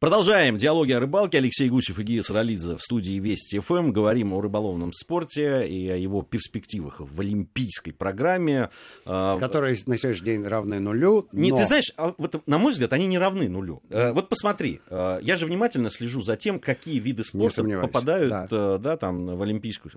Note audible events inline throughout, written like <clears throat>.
Продолжаем диалоги о рыбалке. Алексей Гусев и Гия Саралидзе в студии Вести ФМ. Говорим о рыболовном спорте и о его перспективах в олимпийской программе. А, Которая на сегодняшний день равны нулю. Но... Не, ты знаешь, а вот, на мой взгляд, они не равны нулю. Э, вот посмотри, э, я же внимательно слежу за тем, какие виды спорта попадают да. Э, да, там, в олимпийскую.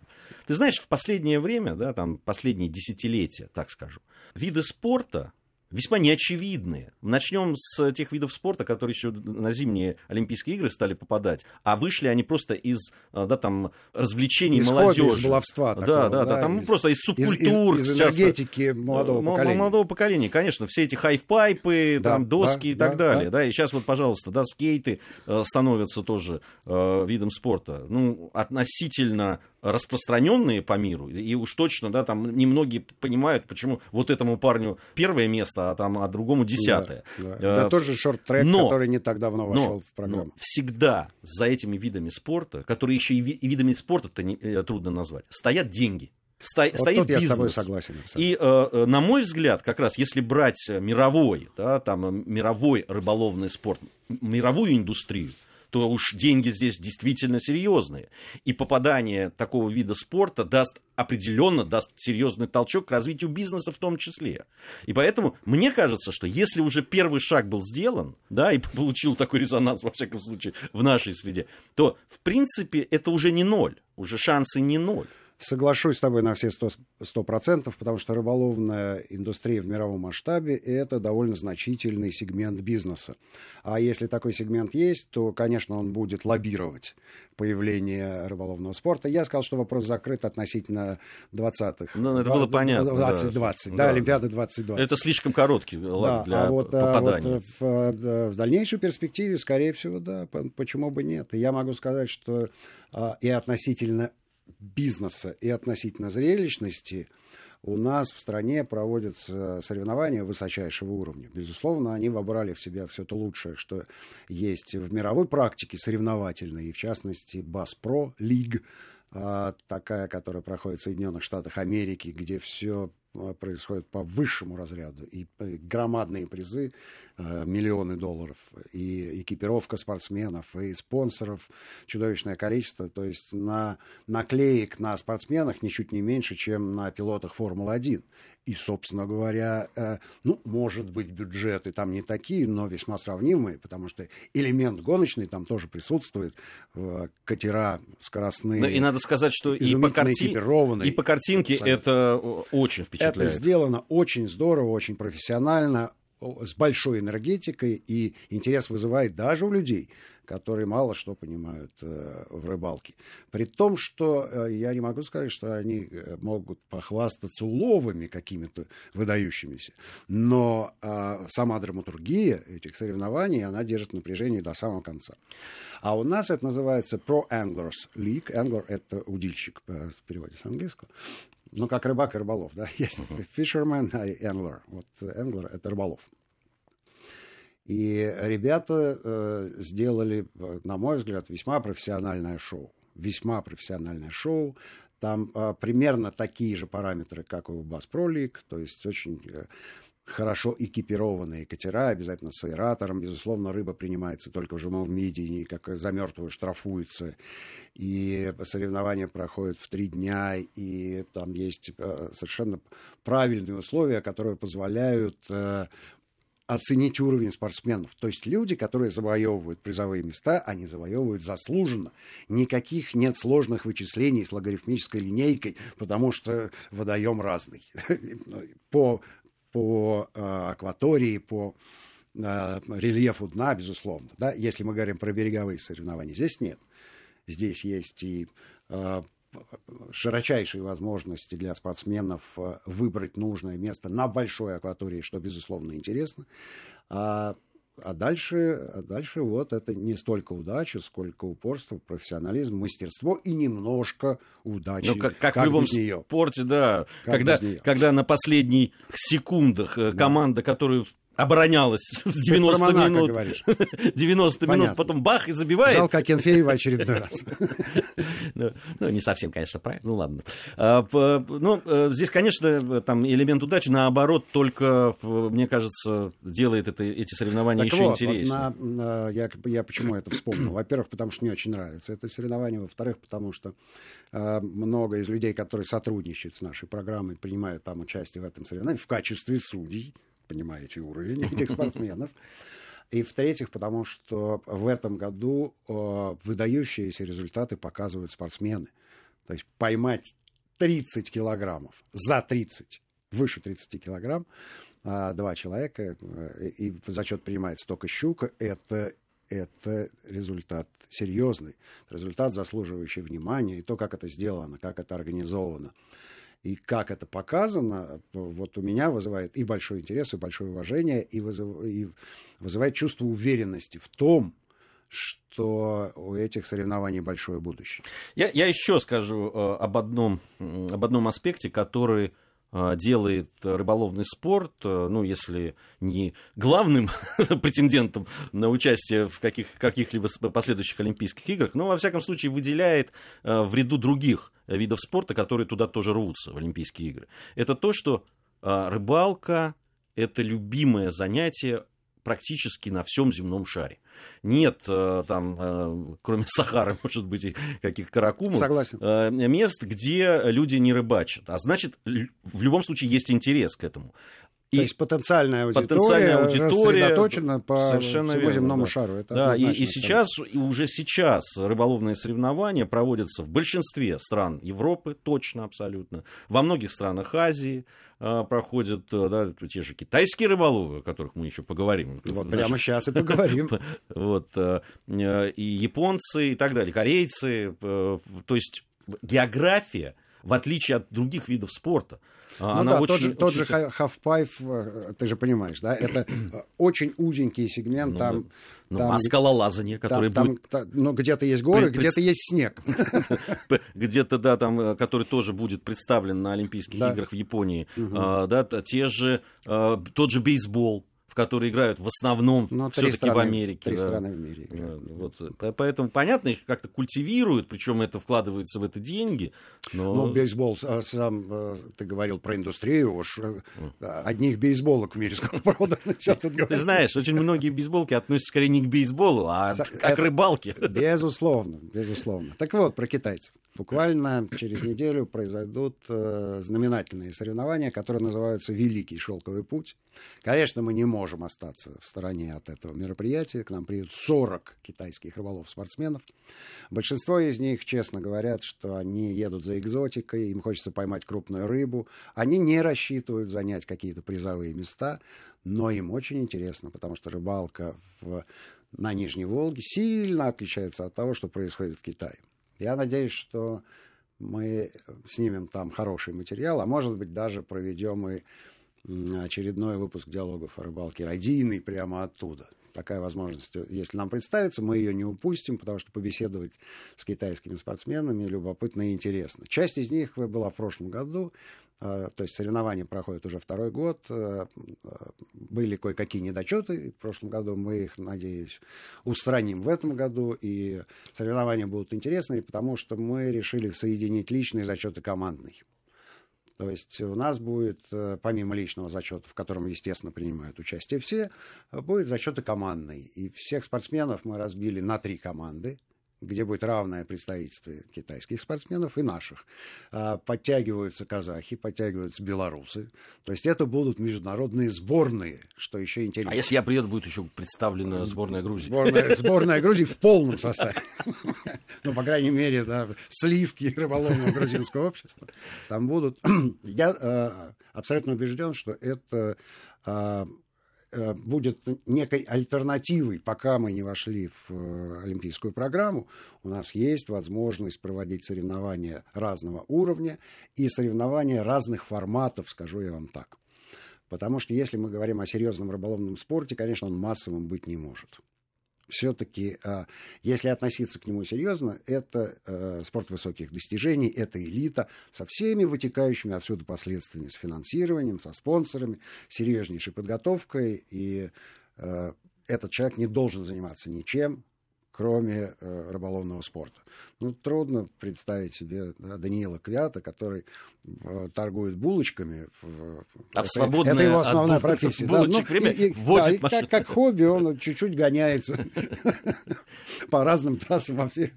Ты знаешь, в последнее время, да, там, последние десятилетия, так скажу, виды спорта весьма неочевидные. Начнем с тех видов спорта, которые еще на зимние Олимпийские игры стали попадать, а вышли они просто из э, да, там, развлечений из молодежи. из баловства. Такого, да, да, да, там из, просто из субкультур. Из, из, из энергетики молодого поколения. Молодого поколения, конечно. Все эти хафпайпы, да, там, доски да, и так да, далее. Да. Да, и сейчас вот, пожалуйста, да, скейты э, становятся тоже э, видом спорта. Ну, относительно распространенные по миру, и уж точно, да, там немногие понимают, почему вот этому парню первое место, а там, а другому десятое. Да, да. да тот же шорт-трек, который не так давно вошел но, в программу. Но всегда за этими видами спорта, которые еще и, ви- и видами спорта-то не, э, трудно назвать, стоят деньги. Сто, вот стоит тут бизнес. я с тобой согласен. Абсолютно. И, э, э, на мой взгляд, как раз если брать мировой, да, там, мировой рыболовный спорт, мировую индустрию, то уж деньги здесь действительно серьезные. И попадание такого вида спорта даст определенно даст серьезный толчок к развитию бизнеса в том числе. И поэтому мне кажется, что если уже первый шаг был сделан, да, и <laughs> получил такой резонанс, во всяком случае, в нашей среде, то, в принципе, это уже не ноль, уже шансы не ноль. Соглашусь с тобой на все сто процентов, потому что рыболовная индустрия в мировом масштабе – это довольно значительный сегмент бизнеса. А если такой сегмент есть, то, конечно, он будет лоббировать появление рыболовного спорта. Я сказал, что вопрос закрыт относительно 20-х. Ну, это было понятно. 2020, да, да, да, Олимпиада 2020. Это слишком короткий да, для а вот, попадания. А вот в, в дальнейшей перспективе, скорее всего, да, почему бы нет. И я могу сказать, что а, и относительно бизнеса и относительно зрелищности у нас в стране проводятся соревнования высочайшего уровня. Безусловно, они вобрали в себя все то лучшее, что есть в мировой практике соревновательной, и в частности Баспро Лиг, такая, которая проходит в Соединенных Штатах Америки, где все происходит по высшему разряду. И э, громадные призы, э, миллионы долларов, и экипировка спортсменов, и спонсоров чудовищное количество. То есть на наклеек на спортсменах ничуть не меньше, чем на пилотах Формулы-1. И, собственно говоря, э, ну, может быть, бюджеты там не такие, но весьма сравнимые, потому что элемент гоночный там тоже присутствует. Катера скоростные. Ну, и надо сказать, что и по, карти... и по картинке абсолютно. это очень впечатляет. Это сделано очень здорово, очень профессионально с большой энергетикой, и интерес вызывает даже у людей, которые мало что понимают э, в рыбалке. При том, что э, я не могу сказать, что они э, могут похвастаться уловами какими-то выдающимися, но э, сама драматургия этих соревнований, она держит напряжение до самого конца. А у нас это называется Pro Anglers League. Angler — это удильщик в переводе с английского ну, как рыбак и рыболов, да, <laughs> есть fisherman и angler. Вот angler — это рыболов. И ребята э, сделали, на мой взгляд, весьма профессиональное шоу. Весьма профессиональное шоу. Там э, примерно такие же параметры, как у Bass Pro League, то есть очень э, хорошо экипированные катера, обязательно с аэратором. Безусловно, рыба принимается только в живом виде, и как за мертвую штрафуется. И соревнования проходят в три дня, и там есть э, совершенно правильные условия, которые позволяют э, оценить уровень спортсменов. То есть люди, которые завоевывают призовые места, они завоевывают заслуженно. Никаких нет сложных вычислений с логарифмической линейкой, потому что водоем разный. <laughs> По по э, акватории, по э, рельефу дна, безусловно. Да? Если мы говорим про береговые соревнования, здесь нет. Здесь есть и э, широчайшие возможности для спортсменов выбрать нужное место на большой акватории, что, безусловно, интересно. А дальше, а дальше вот это не столько удача, сколько упорство, профессионализм, мастерство и немножко удачи. Ну, как, как, как в любом спорте, да. Как когда, когда на последних секундах э, да. команда, которую оборонялась <laughs> в 90 Монако минут. говоришь. <laughs> 90 минут, Понятно. потом бах, и забивает. Жалко Акинфеева очередной раз. <laughs> Ну, ну, не совсем, конечно, правильно. Ну, ладно. А, Ну, э, здесь, конечно, там элемент удачи, наоборот, только, в- мне кажется, делает это, эти соревнования Так еще вот, интереснее. на- на- я, я почему это вспомнил? <clears throat> Во-первых, потому что мне очень нравится это соревнование. Во-вторых, потому что э, много из людей, которые сотрудничают с нашей программой, принимают там участие в этом соревновании в качестве судей. Понимаете уровень <laughs> этих спортсменов. И в-третьих, потому что в этом году э, выдающиеся результаты показывают спортсмены. То есть поймать 30 килограммов за 30, выше 30 килограмм, а, два человека, э, и зачет принимается только щука, это, это результат серьезный, результат, заслуживающий внимания, и то, как это сделано, как это организовано. И как это показано, вот у меня вызывает и большой интерес, и большое уважение, и, вызыв- и вызывает чувство уверенности в том, что у этих соревнований большое будущее. Я, я еще скажу э, об, одном, об одном аспекте, который делает рыболовный спорт, э, ну, если не главным <laughs> претендентом на участие в каких, каких-либо последующих Олимпийских играх, но, во всяком случае, выделяет э, в ряду других видов спорта, которые туда тоже рвутся, в Олимпийские игры. Это то, что э, рыбалка – это любимое занятие практически на всем земном шаре. Нет э, там, э, кроме Сахары, <laughs> может быть, и каких каракумов, Согласен. э, мест, где люди не рыбачат. А значит, в любом случае есть интерес к этому. И- То есть потенциальная аудитория, потенциальная аудитория рассредоточена по совершенно всему верно, земному да. шару. Это да, и, и сейчас, и уже сейчас рыболовные соревнования проводятся в большинстве стран Европы, точно, абсолютно. Во многих странах Азии а, проходят э, да, те же китайские рыболовы, о которых мы еще поговорим. Вот прямо сейчас и <laughs> поговорим. вот, э, э, и японцы и так далее, корейцы. То есть география, в отличие от других видов спорта, а, Ну она да, очень... тот же, тот же очень ха- халфпайп, э, ты же понимаешь, да, это э, очень узенький сегмент, Ну, там, ну, там, а скалолазание, которое там, будет там, та- ну, где-то есть горы, Пред- где-то есть снег. <laughs> Где-то, да, там, э, который тоже будет представлен на Олимпийских играх в Японии, а, да, те же, а, тот же бейсбол, в который играют в основном Ну, все-таки в Америке. три да. страны в мире играют. Да, Вот, э, поэтому, понятно, их как-то культивируют, причем это вкладывается в это деньги, но... Ну, бейсбол, а, сам э, ты говорил про индустрию, уж э, одних бейсболок в мире сколько продано. <laughs> Ты знаешь, очень многие бейсболки относятся скорее не к бейсболу, а к рыбалке. Безусловно, безусловно. Так вот, про китайцев. Буквально через неделю произойдут знаменательные соревнования, которые называются «Великий шелковый путь». Конечно, мы не можем остаться в стороне от этого мероприятия. К нам приедут 40 китайских рыболов-спортсменов. Большинство из них, честно говорят, что они едут за экзотикой, им хочется поймать крупную рыбу. Они не рассчитывают занять какие-то призовые места, но им очень интересно, потому что рыбалка в, на Нижней Волге сильно отличается от того, что происходит в Китае. Я надеюсь, что мы снимем там хороший материал, а может быть даже проведем и очередной выпуск диалогов о рыбалке радийный прямо оттуда. Такая возможность, если нам представится, мы ее не упустим, потому что побеседовать с китайскими спортсменами любопытно и интересно. Часть из них была в прошлом году, э, то есть соревнования проходят уже второй год. э, э, Были кое-какие недочеты в прошлом году, мы их, надеюсь, устраним в этом году, и соревнования будут интересные, потому что мы решили соединить личный зачет и командный. То есть у нас будет, э, помимо личного зачета, в котором, естественно, принимают участие все, будет зачет и командный. И всех спортсменов мы разбили на три команды, где будет равное представительство китайских спортсменов и наших. А, Подтягиваются казахи, подтягиваются белорусы. То есть это будут международные сборные, что еще интересно. А если я приеду, будет еще представлена сборная Грузии. Сборная, <laughs> сборная Грузии в полном составе. <laughs> Ну, по крайней мере, да, сливки рыболовного грузинского общества там будут. <clears throat> Я э, абсолютно убежден, что это э, будет некой альтернативой, пока мы не вошли в э, олимпийскую программу. У нас есть возможность проводить соревнования разного уровня и соревнования разных форматов, скажу я вам так. Потому что если мы говорим о серьезном рыболовном спорте, конечно, он массовым быть не может. Все-таки, э, если относиться к нему серьезно, это э, спорт высоких достижений, это элита со всеми вытекающими отсюда последствиями, с финансированием, со спонсорами, серьезнейшей подготовкой. И э, этот человек не должен заниматься ничем, кроме э, рыболовного спорта. Ну, трудно представить себе да, Даниила Квята, который э, торгует булочками. В, а это, свободное это его основная профессия. Да, ну, время и, и, да, и как, как хобби он чуть-чуть гоняется <laughs> по разным трассам во всех,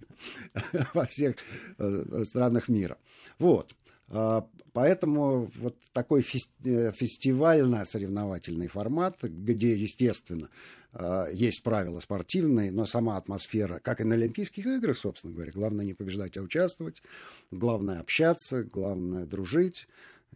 во всех э, странах мира. Вот. А, поэтому вот такой э, фестивально-соревновательный формат, где, естественно, есть правила спортивные, но сама атмосфера, как и на Олимпийских играх, собственно говоря, главное не побеждать, а участвовать, главное общаться, главное дружить,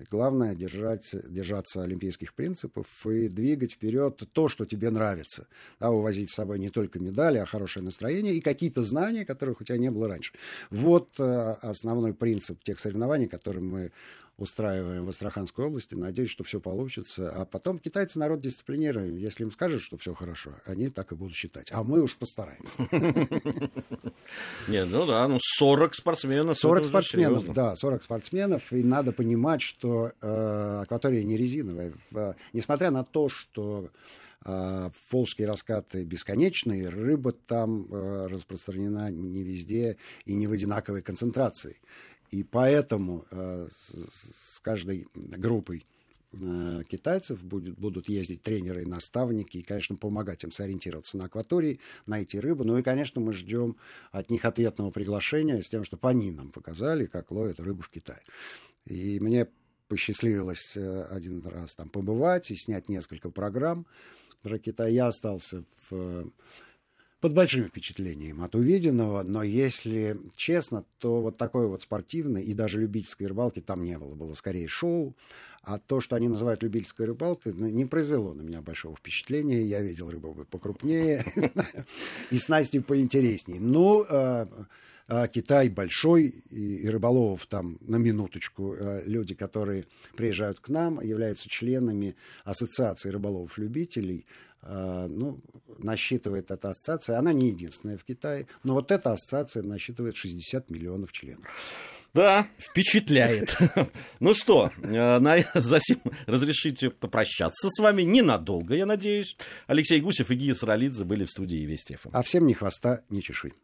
Главное держать, держаться олимпийских принципов и двигать вперед то, что тебе нравится. Да, увозить с собой не только медали, а хорошее настроение и какие-то знания, которых у тебя не было раньше. Вот э, основной принцип тех соревнований, которые мы устраиваем в Астраханской области. Надеюсь, что все получится. А потом китайцы народ дисциплинированный. Если им скажут, что все хорошо, они так и будут считать. А мы уж постараемся. Нет, ну да, ну 40 спортсменов. 40 спортсменов, да, 40 спортсменов. И надо понимать, что э, акватория не резиновая. Несмотря на то, что э, волжские раскаты бесконечные, рыба там э, распространена не везде и не в одинаковой концентрации. И поэтому э, с, каждой группой э, китайцев будет, будут ездить тренеры и наставники, и, конечно, помогать им сориентироваться на акватории, найти рыбу. Ну и, конечно, мы ждем от них ответного приглашения с тем, чтобы они нам показали, как ловят рыбу в Китае. И мне посчастливилось э, один раз там побывать и снять несколько программ про Китай. Я остался в под большим впечатлением от увиденного, но если честно, то вот такой вот спортивной и даже любительской рыбалки там не было. Было скорее шоу, а то, что они называют любительской рыбалкой, не произвело на меня большого впечатления. Я видел рыбу покрупнее <laughs> и снасти поинтереснее. Ну, э, э, Китай большой, и рыболовов там на минуточку. Э, люди, которые приезжают к нам, являются членами Ассоциации рыболовов-любителей. А, ну, насчитывает эта ассоциация, она не единственная в Китае, но вот эта ассоциация насчитывает 60 миллионов членов. Да, впечатляет. <laughs> Ну что, э, на, затем разрешите попрощаться с вами ненадолго, я надеюсь. Алексей Гусев и Гия Саралидзе были в студии Вести А всем ни хвоста, ни чешуй.